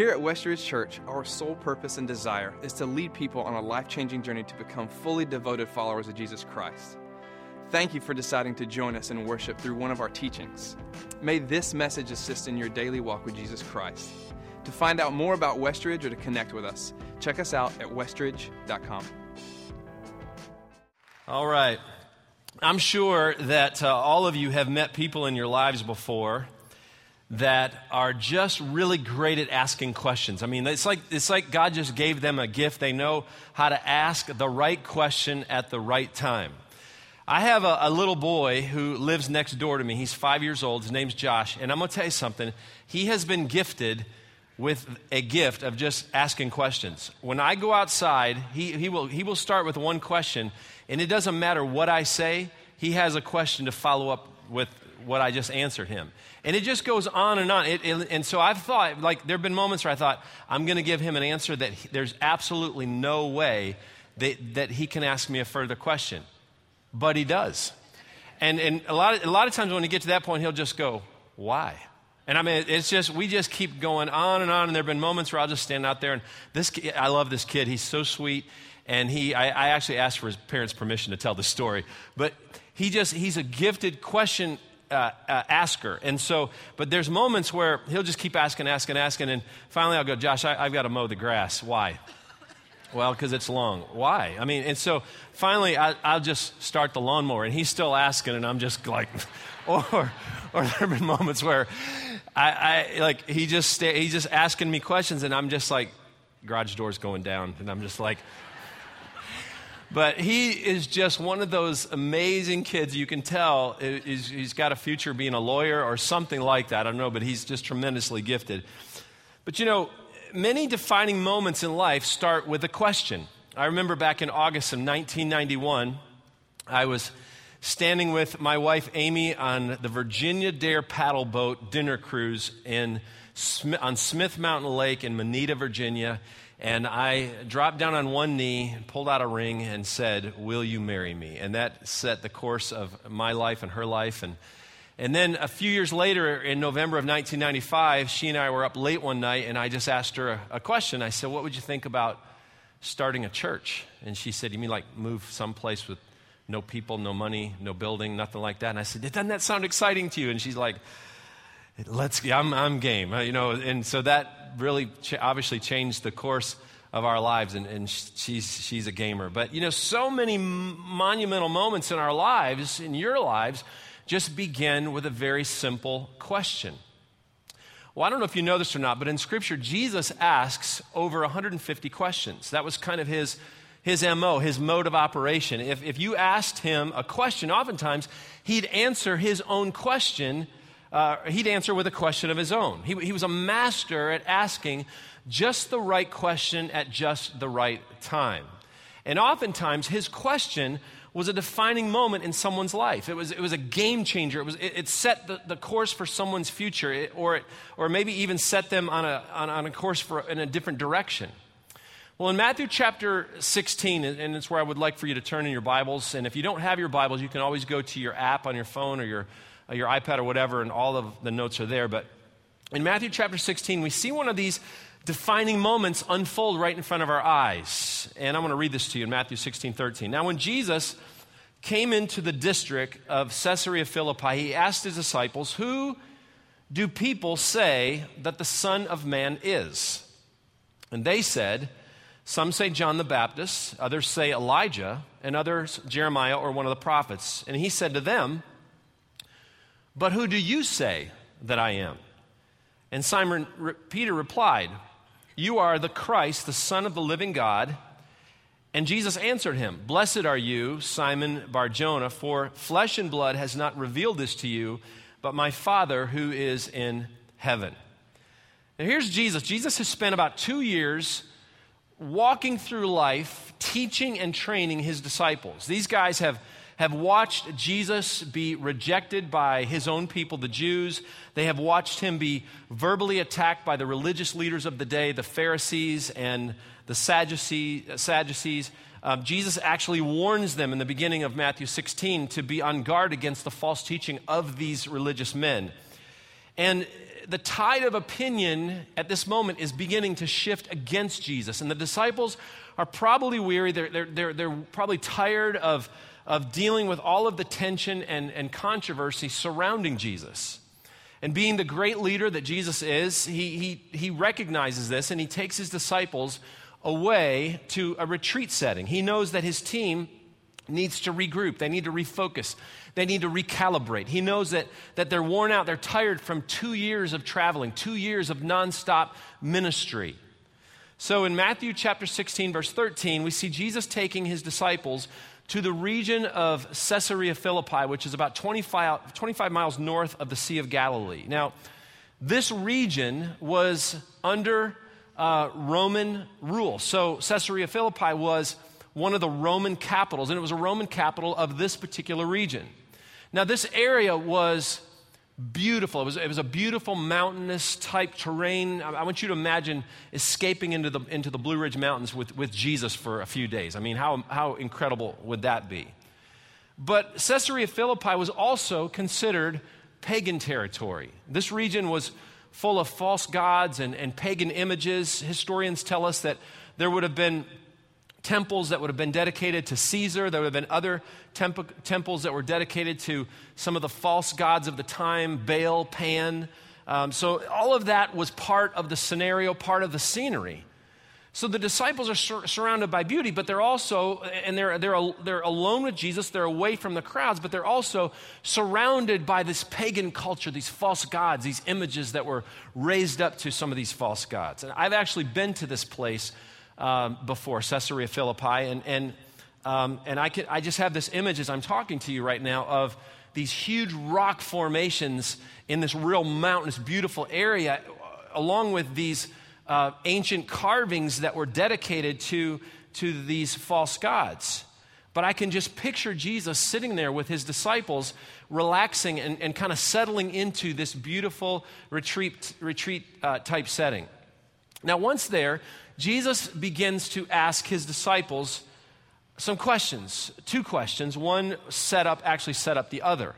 Here at Westridge Church, our sole purpose and desire is to lead people on a life changing journey to become fully devoted followers of Jesus Christ. Thank you for deciding to join us in worship through one of our teachings. May this message assist in your daily walk with Jesus Christ. To find out more about Westridge or to connect with us, check us out at westridge.com. All right. I'm sure that uh, all of you have met people in your lives before that are just really great at asking questions. I mean, it's like, it's like God just gave them a gift. They know how to ask the right question at the right time. I have a, a, little boy who lives next door to me. He's five years old. His name's Josh. And I'm going to tell you something. He has been gifted with a gift of just asking questions. When I go outside, he, he, will, he will start with one question, and it doesn't matter what I say, he has a question to follow up with what I just answered him. And it just goes on and on. It, it, and so I've thought, like, there have been moments where I thought, I'm going to give him an answer that he, there's absolutely no way that, that he can ask me a further question. But he does. And, and a, lot of, a lot of times when he get to that point, he'll just go, Why? And I mean, it's just, we just keep going on and on. And there have been moments where I'll just stand out there. And this, I love this kid. He's so sweet. And he, I, I actually asked for his parents' permission to tell the story. But he just, he's a gifted question uh, uh, asker. And so, but there's moments where he'll just keep asking, asking, asking. And finally I'll go, Josh, I, I've got to mow the grass. Why? Well, because it's long. Why? I mean, and so finally I, will just start the lawnmower, and he's still asking, and I'm just like, or, or there have been moments where I, I like he just stay, he's just asking me questions, and I'm just like, garage door's going down, and I'm just like. But he is just one of those amazing kids. You can tell he's, he's got a future being a lawyer or something like that. I don't know, but he's just tremendously gifted. But you know, many defining moments in life start with a question. I remember back in August of 1991, I was standing with my wife Amy on the Virginia Dare paddle boat dinner cruise in, on Smith Mountain Lake in Moneta, Virginia. And I dropped down on one knee, pulled out a ring, and said, Will you marry me? And that set the course of my life and her life. And and then a few years later, in November of 1995, she and I were up late one night, and I just asked her a, a, question. I said, What would you think about starting a church? And she said, You mean like move someplace with no people, no money, no building, nothing like that? And I said, Doesn't that sound exciting to you? And she's like, Let's, I'm, I'm game. Uh, you know, and so that really ch- obviously changed the course of our lives, and, and she's, she's a gamer. But, you know, so many monumental moments in our lives, in your lives, just begin with a very simple question. Well, I don't know if you know this or not, but in Scripture, Jesus asks over 150 questions. That was kind of his, his MO, his mode of operation. If, if you asked him a question, oftentimes he'd answer his own question. Uh, he'd answer with a question of his own. He, he was a master at asking just the right question at just the right time. And oftentimes, his question was a defining moment in someone's life. It was, it was a game changer. It, was, it, it set the, the course for someone's future, it, or, it, or maybe even set them on a, on, on a course for, in a different direction. Well, in Matthew chapter 16, and it's where I would like for you to turn in your Bibles, and if you don't have your Bibles, you can always go to your app on your phone or your, Uh, your iPad or whatever, and all of the notes are there. But in Matthew chapter 16, we see one of these defining moments unfold right in front of our eyes. And I'm going to read this to you in Matthew 16 13. Now, when Jesus came into the district of Caesarea Philippi, he asked his disciples, Who do people say that the Son of Man is? And they said, Some say John the Baptist, others say Elijah, and others Jeremiah or one of the prophets. And he said to them, But who do you say that I am? And Simon Peter replied, you are the Christ, the Son of the living God. And Jesus answered him, Blessed are you, Simon Barjona, for flesh and blood has not revealed this to you, but my Father who is in heaven. Now here's Jesus. Jesus has spent about two years walking through life, teaching and training his disciples. These guys have have watched Jesus be rejected by his own people, the Jews. They have watched him be verbally attacked by the religious leaders of the day, the Pharisees and the Sadducees. Um, Jesus actually warns them in the beginning of Matthew 16 to be on guard against the false teaching of these religious men. And the tide of opinion at this moment is beginning to shift against Jesus. And the disciples are probably weary. They're, they're, they're, they're probably tired of, of dealing with all of the tension and, and controversy surrounding Jesus. And being the great leader that Jesus is, he, he, he recognizes this and he takes his disciples away to a retreat setting. He knows that his team needs to regroup, they need to refocus, they need to recalibrate. He knows that, that they're worn out, they're tired from two years of traveling, two years of nonstop ministry. So in Matthew chapter 16, verse 13, we see Jesus taking his disciples to the region of Caesarea Philippi, which is about 25, 25 miles north of the Sea of Galilee. Now, this region was under uh, Roman rule. So Caesarea Philippi was one of the Roman capitals, and it was a Roman capital of this particular region. Now, this area was beautiful. It was, it was a beautiful mountainous type terrain. I, I, want you to imagine escaping into the, into the Blue Ridge Mountains with, with Jesus for a few days. I mean, how, how incredible would that be? But Caesarea Philippi was also considered pagan territory. This region was full of false gods and, and pagan images. Historians tell us that there would have been temples that would have been dedicated to Caesar. There would have been other temp- temples that were dedicated to some of the false gods of the time, Baal, Pan. Um, so all of that was part of the scenario, part of the scenery. So the disciples are sur- surrounded by beauty, but they're also, and they're, they're, they're alone with Jesus, they're away from the crowds, but they're also surrounded by this pagan culture, these false gods, these images that were raised up to some of these false gods. And I've actually been to this place um, before, Caesarea Philippi. And, and, um, and I, can, I just have this image as I'm talking to you right now of these huge rock formations in this real mountainous, beautiful area, along with these uh, ancient carvings that were dedicated to, to these false gods. But I can just picture Jesus sitting there with his disciples, relaxing and, and kind of settling into this beautiful retreat, retreat uh, type setting. Now, once there, Jesus begins to ask his disciples some questions, two questions. One set up, actually set up the other.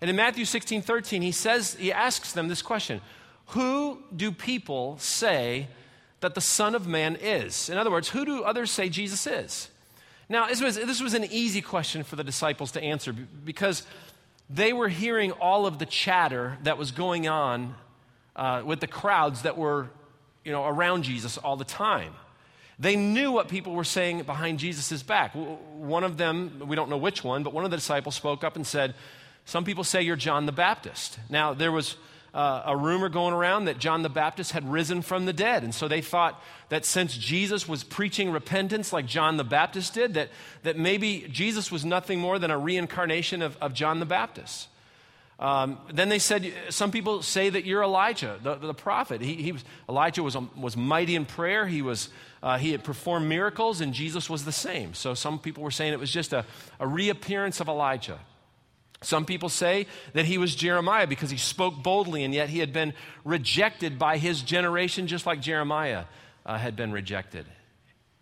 And in Matthew 16, 13, he says, he asks them this question Who do people say that the Son of Man is? In other words, who do others say Jesus is? Now, this was, this was an easy question for the disciples to answer because they were hearing all of the chatter that was going on uh, with the crowds that were you know, around Jesus all the time. They knew what people were saying behind Jesus' back. One of them, we don't know which one, but one of the disciples spoke up and said, Some people say you're John the Baptist. Now, there was uh, a rumor going around that John the Baptist had risen from the dead. And so they thought that since Jesus was preaching repentance like John the Baptist did, that, that maybe Jesus was nothing more than a reincarnation of, of John the Baptist. Um, then they said, some people say that you're Elijah, the, the prophet. He, he was, Elijah was, was mighty in prayer. He, was, uh, he had performed miracles, and Jesus was the same. So some people were saying it was just a, a reappearance of Elijah. Some people say that he was Jeremiah because he spoke boldly, and yet he had been rejected by his generation, just like Jeremiah uh, had been rejected.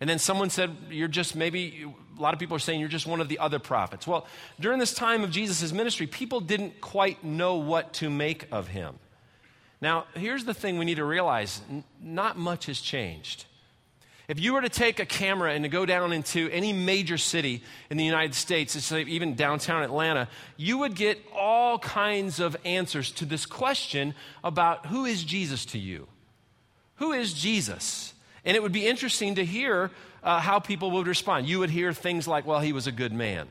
And then someone said, You're just maybe, a lot of people are saying you're just one of the other prophets. Well, during this time of Jesus' ministry, people didn't quite know what to make of him. Now, here's the thing we need to realize not much has changed. If you were to take a camera and to go down into any major city in the United States, even downtown Atlanta, you would get all kinds of answers to this question about who is Jesus to you? Who is Jesus? And it would be interesting to hear uh, how people would respond. You would hear things like, well, he was a good man.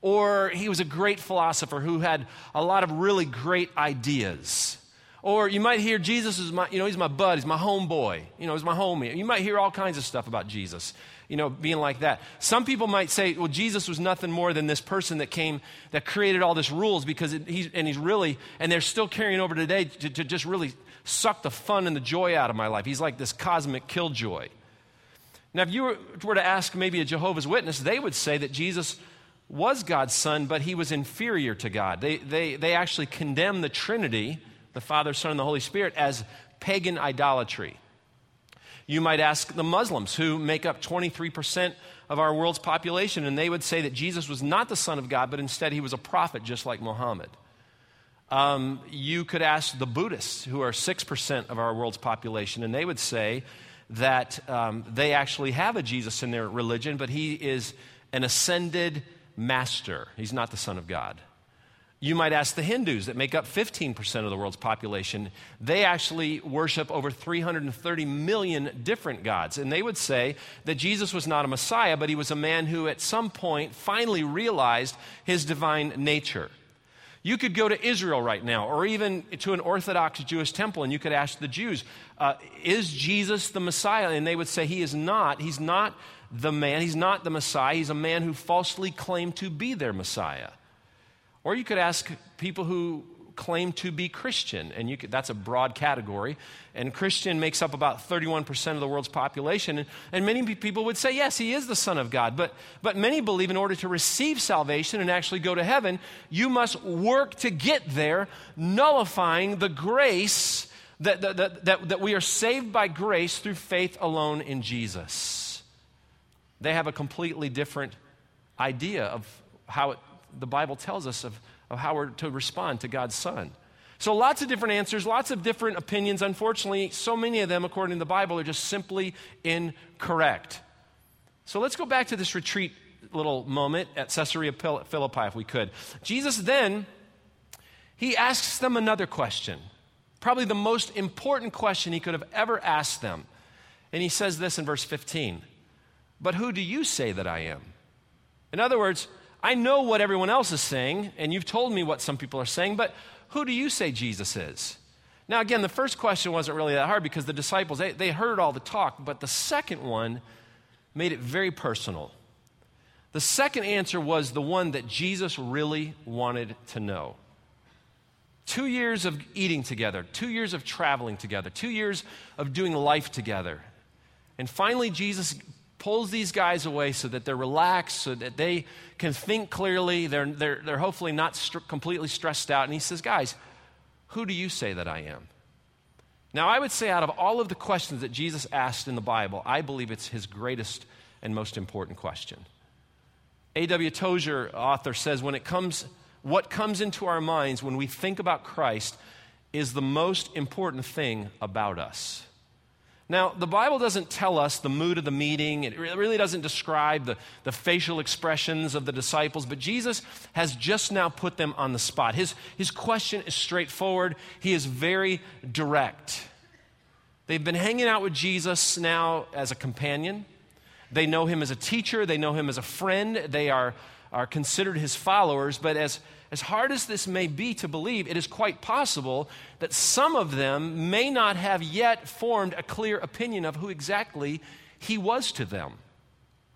Or he was a great philosopher who had a lot of really great ideas. Or you might hear Jesus is my, you know, he's my bud, he's my homeboy, you know, he's my homie. You might hear all kinds of stuff about Jesus, you know, being like that. Some people might say, well, Jesus was nothing more than this person that came, that created all these rules because it, he's, and he's really, and they're still carrying over today to, to just really suck the fun and the joy out of my life. He's like this cosmic killjoy. Now, if you were to ask maybe a Jehovah's Witness, they would say that Jesus was God's son, but he was inferior to God. They, they, they actually condemn the Trinity, the Father, Son, and the Holy Spirit, as pagan idolatry. You might ask the Muslims, who make up 23% of our world's population, and they would say that Jesus was not the Son of God, but instead he was a prophet just like Muhammad. Um, you could ask the Buddhists, who are 6% of our world's population, and they would say that um, they actually have a Jesus in their religion, but he is an ascended master. He's not the Son of God. You might ask the Hindus that make up 15% of the world's population. They actually worship over 330 million different gods. And they would say that Jesus was not a Messiah, but he was a man who at some point finally realized his divine nature. You could go to Israel right now, or even to an Orthodox Jewish temple, and you could ask the Jews, uh, Is Jesus the Messiah? And they would say, He is not. He's not the man. He's not the Messiah. He's a man who falsely claimed to be their Messiah. Or you could ask people who claim to be Christian, and could, that's a broad category. And Christian makes up about 31% of the world's population. And, and, many people would say, yes, he is the Son of God. But, but many believe in order to receive salvation and actually go to heaven, you must work to get there, nullifying the grace that, that, that, that we are saved by grace through faith alone in Jesus. They have a completely different idea of how it the Bible tells us of, of how we're to respond to God's Son. So, lots of different answers, lots of different opinions. Unfortunately, so many of them, according to the Bible, are just simply incorrect. So, let's go back to this retreat little moment at Caesarea Philippi, if we could. Jesus then, he asks them another question, probably the most important question he could have ever asked them. And he says this in verse 15 But who do you say that I am? In other words, I know what everyone else is saying, and you've told me what some people are saying, but who do you say Jesus is? Now, again, the first question wasn't really that hard because the disciples, they, they heard all the talk, but the second one made it very personal. The second answer was the one that Jesus really wanted to know. Two years of eating together, two years of traveling together, two years of doing life together. And finally, Jesus pulls these guys away so that they're relaxed, so that they can think clearly. They're, they're, they're hopefully not st- completely stressed out. And he says, Guys, who do you say that I am? Now, I would say out of all of the questions that Jesus asked in the Bible, I believe it's his greatest and most important question. A.W. Tozer, author, says when it comes, what comes into our minds when we think about Christ is the most important thing about us. Now, the Bible doesn't tell us the mood of the meeting. It really doesn't describe the, the facial expressions of the disciples, but Jesus has just now put them on the spot. His, his question is straightforward, he is very direct. They've been hanging out with Jesus now as a companion. They know him as a teacher, they know him as a friend, they are, are considered his followers, but as as hard as this may be to believe, it is quite possible that some of them may not have yet formed a clear opinion of who exactly he was to them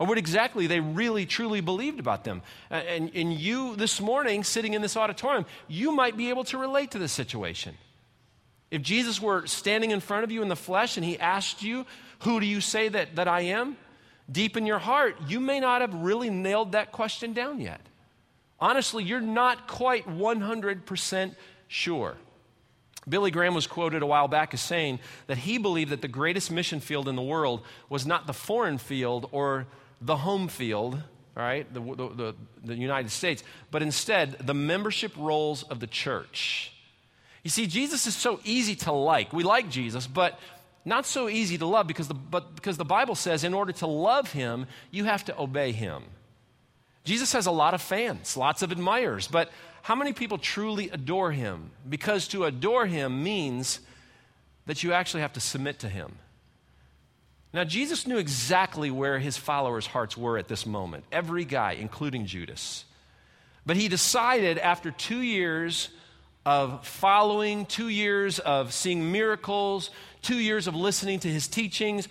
or what exactly they really truly believed about them. And, and you, this morning, sitting in this auditorium, you might be able to relate to this situation. If Jesus were standing in front of you in the flesh and he asked you, Who do you say that, that I am? Deep in your heart, you may not have really nailed that question down yet honestly, you're not quite 100% sure. Billy Graham was quoted a while back as saying that he believed that the greatest mission field in the world was not the foreign field or the home field, right, the, the, the, the United States, but instead the membership rolls of the church. You see, Jesus is so easy to like. We like Jesus, but not so easy to love because the, but because the Bible says in order to love him, you have to obey him. Jesus has a lot of fans, lots of admirers, but how many people truly adore him? Because to adore him means that you actually have to submit to him. Now, Jesus knew exactly where his followers' hearts were at this moment, every guy, including Judas. But he decided after two years of following, two years of seeing miracles, two years of listening to his teachings,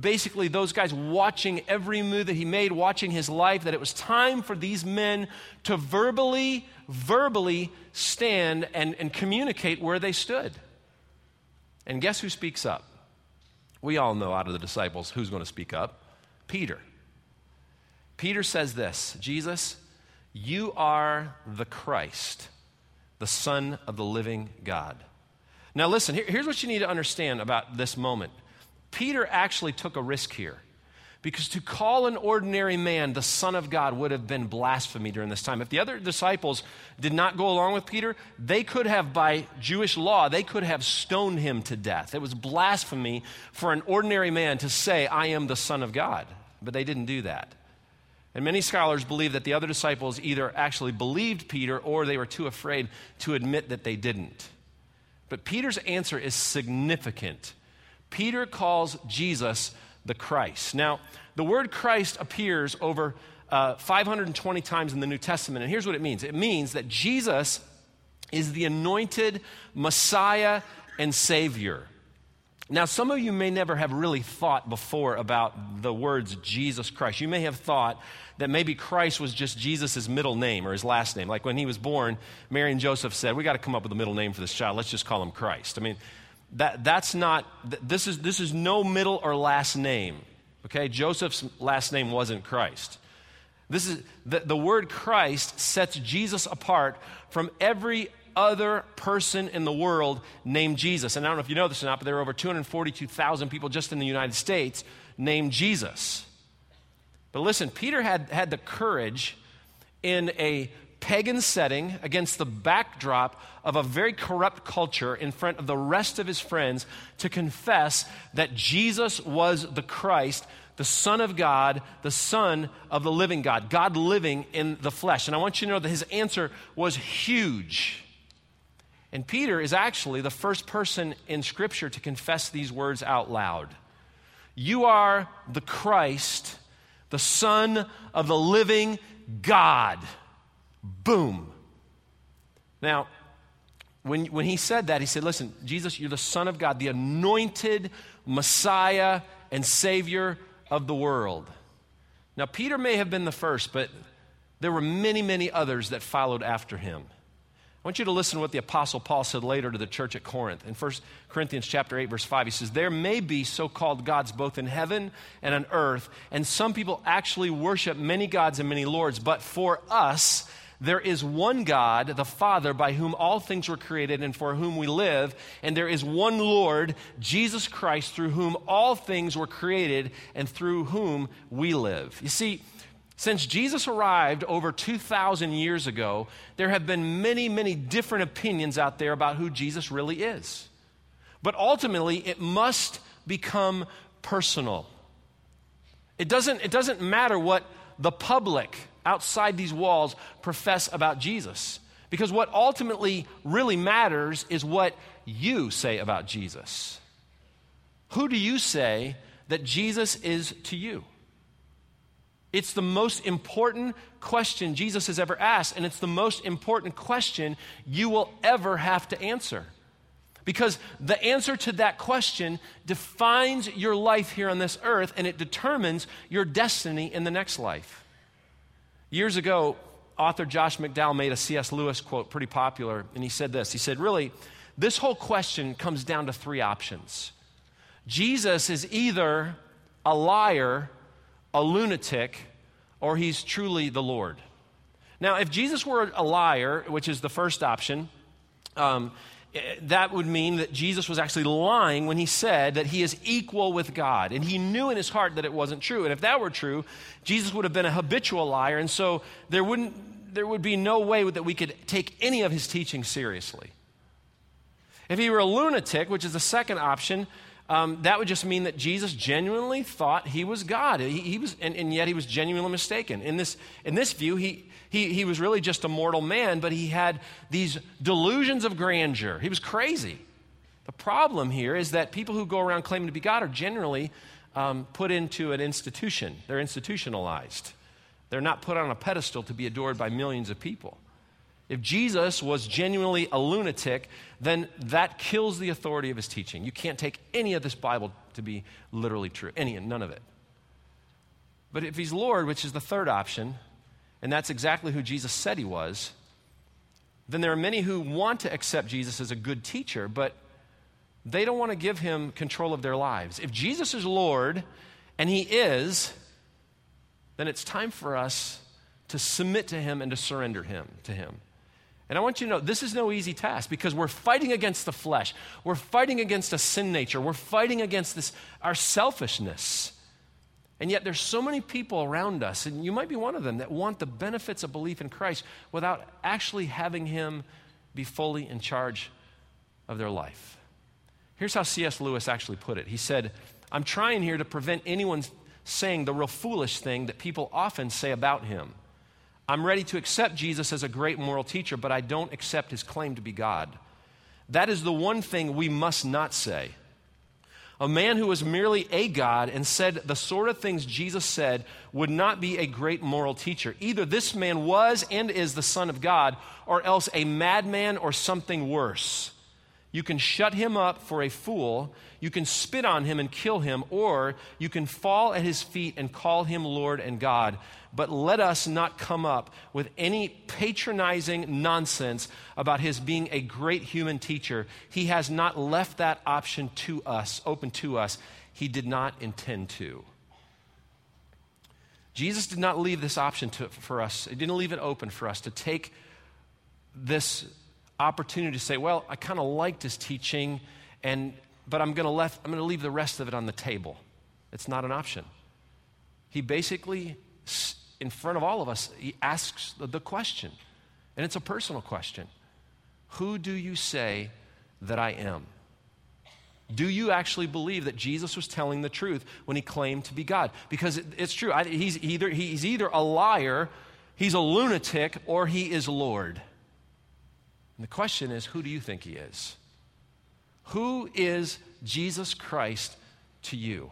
basically those guys watching every move that he made, watching his life, that it was time for these men to verbally, verbally stand and, and communicate where they stood. And guess who speaks up? We all know out of the disciples who's going to speak up Peter. Peter says this Jesus, you are the Christ, the Son of the living God. Now, listen, here, here's what you need to understand about this moment. Peter actually took a risk here. Because to call an ordinary man the Son of God would have been blasphemy during this time. If the other disciples did not go along with Peter, they could have, by Jewish law, they could have stoned him to death. It was blasphemy for an ordinary man to say, I am the Son of God. But they didn't do that. And many scholars believe that the other disciples either actually believed Peter or they were too afraid to admit that they didn't. But Peter's answer is significant. Peter calls Jesus the Christ. Now, the word Christ appears over uh, 520 times in the New Testament, and here's what it means it means that Jesus is the anointed Messiah and Savior. Now, some of you may never have really thought before about the words Jesus Christ. You may have thought that maybe Christ was just Jesus' middle name or his last name. Like when he was born, Mary and Joseph said, We got to come up with a middle name for this child. Let's just call him Christ. I mean, that, that's not, this is, this is no middle or last name. Okay? Joseph's last name wasn't Christ. This is, the, the word Christ sets Jesus apart from every other person in the world named Jesus. And I don't know if you know this or not, but there are over 242,000 people just in the United States named Jesus. But listen, Peter had, had the courage in a pagan setting against the backdrop of a very corrupt culture in front of the rest of his friends to confess that Jesus was the Christ, the Son of God, the Son of the living God, God living in the flesh. And I want you to know that his answer was huge. And Peter is actually the first person in Scripture to confess these words out loud. You are the Christ, the Son of the living God. Boom. Now, when, when he said that, he said, Listen, Jesus, you're the Son of God, the anointed Messiah and Savior of the world. Now, Peter may have been the first, but there were many, many others that followed after him. I want you to listen to what the apostle Paul said later to the church at Corinth. In 1 Corinthians chapter 8 verse 5 he says there may be so-called gods both in heaven and on earth and some people actually worship many gods and many lords but for us there is one God, the Father, by whom all things were created and for whom we live, and there is one Lord, Jesus Christ, through whom all things were created and through whom we live. You see, since Jesus arrived over 2,000 years ago, there have been many, many different opinions out there about who Jesus really is. But ultimately, it must become personal. It doesn't, it doesn't matter what the public outside these walls profess about Jesus. Because what ultimately really matters is what you say about Jesus. Who do you say that Jesus is to you? It's the most important question Jesus has ever asked, and it's the most important question you will ever have to answer. Because the answer to that question defines your life here on this earth, and it determines your destiny in the next life. Years ago, author Josh McDowell made a C.S. Lewis quote pretty popular, and he said this He said, Really, this whole question comes down to three options. Jesus is either a liar, a lunatic, or he's truly the Lord. Now, if Jesus were a liar, which is the first option, um, Eh, that would mean that Jesus was actually lying when he said that he is equal with God. And he knew in his heart that it wasn't true. And if that were true, Jesus would have been a habitual liar. And so there, wouldn't, there would be no way that we could take any of his teaching seriously. If he were a lunatic, which is the second option, um, that would just mean that Jesus genuinely thought he was God. He, he was, and, and, yet he was genuinely mistaken. In this, in this view, he, he, he was really just a mortal man, but he had these delusions of grandeur. He was crazy. The problem here is that people who go around claiming to be God are generally um, put into an institution, they're institutionalized. They're not put on a pedestal to be adored by millions of people. If Jesus was genuinely a lunatic, then that kills the authority of his teaching. You can't take any of this Bible to be literally true, any and none of it. But if he's Lord, which is the third option, and that's exactly who Jesus said he was, then there are many who want to accept Jesus as a good teacher, but they don't want to give him control of their lives. If Jesus is Lord, and he is, then it's time for us to submit to him and to surrender him to him. And I want you to know this is no easy task because we're fighting against the flesh. We're fighting against a sin nature. We're fighting against this our selfishness. And yet, there's so many people around us, and you might be one of them, that want the benefits of belief in Christ without actually having Him be fully in charge of their life. Here's how C.S. Lewis actually put it He said, I'm trying here to prevent anyone saying the real foolish thing that people often say about Him. I'm ready to accept Jesus as a great moral teacher, but I don't accept His claim to be God. That is the one thing we must not say. A man who was merely a God and said the sort of things Jesus said would not be a great moral teacher. Either this man was and is the Son of God, or else a madman or something worse. You can shut him up for a fool, you can spit on him and kill him, or you can fall at his feet and call him Lord and God but let us not come up with any patronizing nonsense about his being a great human teacher. He has not left that option to us, open to us. He did not intend to. Jesus did not leave this option to, for us, He didn't leave it open for us to take this opportunity to say, well, I kind of liked his teaching, and, but I'm going to leave the rest of it on the table. It's not an option. He basically in front of all of us, he asks the question, and it's a personal question Who do you say that I am? Do you actually believe that Jesus was telling the truth when he claimed to be God? Because it, it's true. I, he's, either, he's either a liar, he's a lunatic, or he is Lord. And the question is who do you think he is? Who is Jesus Christ to you?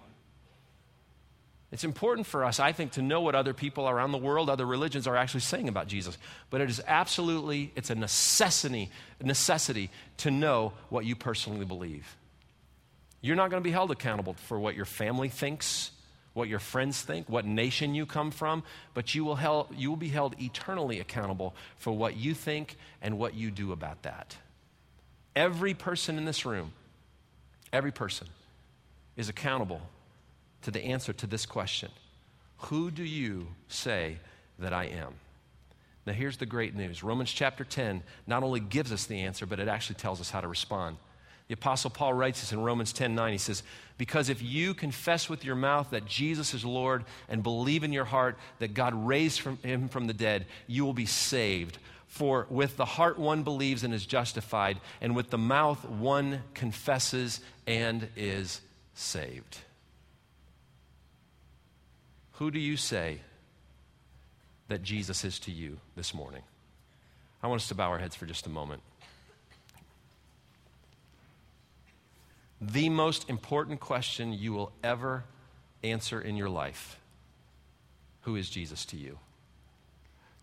It's important for us, I think, to know what other people around the world, other religions are actually saying about Jesus. But it is absolutely, it's a necessity, necessity to know what you personally believe. You're not going to be held accountable for what your family thinks, what your friends think, what nation you come from, but you will, you will be held eternally accountable for what you think and what you do about that. Every person in this room, every person is accountable to the answer to this question Who do you say that I am? Now, here's the great news Romans chapter 10 not only gives us the answer, but it actually tells us how to respond. The Apostle Paul writes this in Romans 10 9. He says, Because if you confess with your mouth that Jesus is Lord and believe in your heart that God raised from him from the dead, you will be saved. For with the heart one believes and is justified, and with the mouth one confesses and is saved. Who do you say that Jesus is to you this morning? I want us to bow our heads for just a moment. The most important question you will ever answer in your life Who is Jesus to you?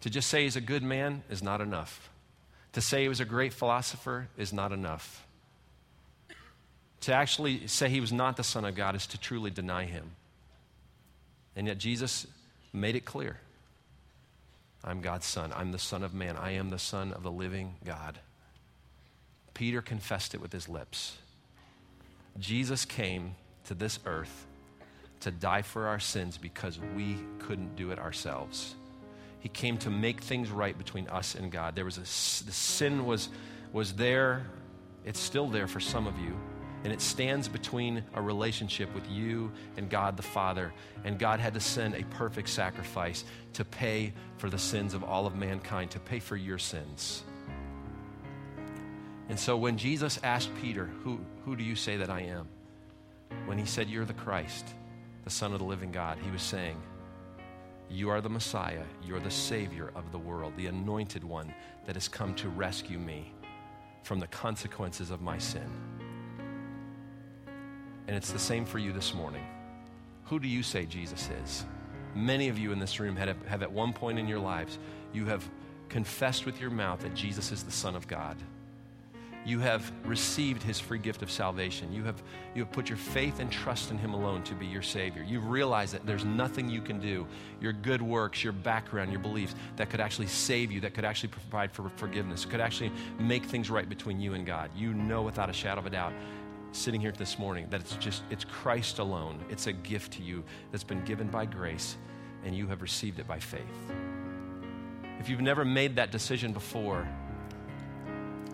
To just say he's a good man is not enough. To say he was a great philosopher is not enough. To actually say he was not the Son of God is to truly deny him. And yet Jesus made it clear I'm God's son. I'm the Son of Man. I am the Son of the living God. Peter confessed it with his lips. Jesus came to this earth to die for our sins because we couldn't do it ourselves. He came to make things right between us and God. There was a, the sin was, was there. It's still there for some of you and it stands between a relationship with you and God the Father. And God had to send a perfect sacrifice to pay for the sins of all of mankind, to pay for your sins. And so when Jesus asked Peter, Who, who do you say that I am? When he said, You're the Christ, the Son of the living God, he was saying, You are the Messiah. You're the Savior of the world, the anointed one that has come to rescue me from the consequences of my sin. And it's the same for you this morning. Who do you say Jesus is? Many of you in this room have, have at one point in your lives, you have confessed with your mouth that Jesus is the Son of God. You have received his free gift of salvation. You have, you have put your faith and trust in him alone to be your Savior. You've realized that there's nothing you can do, your good works, your background, your beliefs, that could actually save you, that could actually provide for forgiveness, could actually make things right between you and God. You know without a shadow of a doubt sitting here this morning that it's just it's Christ alone. It's a gift to you that's been given by grace and you have received it by faith. If you've never made that decision before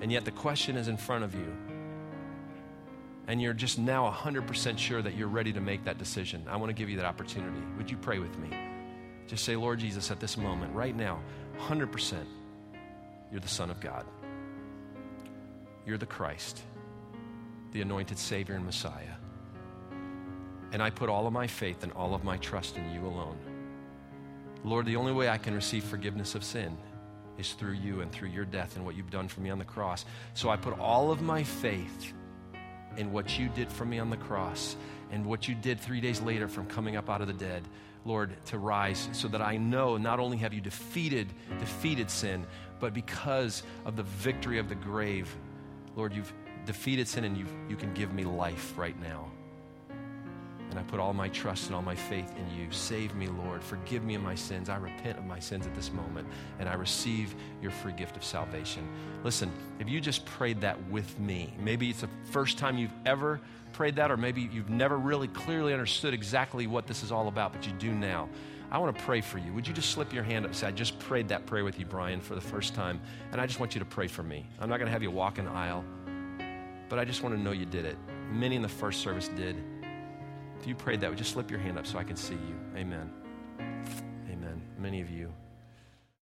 and yet the question is in front of you, and you're just now 100% sure that you're ready to make that decision, I want to give you that opportunity. Would you pray with me? Just say, Lord Jesus, at this moment, right now, 100%, you're the Son of God. You're the Christ, the anointed Savior and Messiah. And I put all of my faith and all of my trust in you alone. Lord, the only way I can receive forgiveness of sin is through you and through your death and what you've done for me on the cross. So I put all of my faith in what you did for me on the cross and what you did three days later from coming up out of the dead. Lord, to rise so that I know not only have you defeated defeated sin, but because of the victory of the grave, Lord, you've defeated sin and you you can give me life right now. And I put all my trust and all my faith in you. Save me, Lord. Forgive me of my sins. I repent of my sins at this moment, and I receive your free gift of salvation. Listen, if you just prayed that with me, maybe it's the first time you've ever prayed that, or maybe you've never really clearly understood exactly what this is all about, but you do now. I want to pray for you. Would you just slip your hand up and say, I just prayed that prayer with you, Brian, for the first time, and I just want you to pray for me. I'm not going to have you walk an aisle, but I just want to know you did it. Many in the first service did. If you prayed that, would just slip your hand up so I can see you? Amen. Amen. Many of you.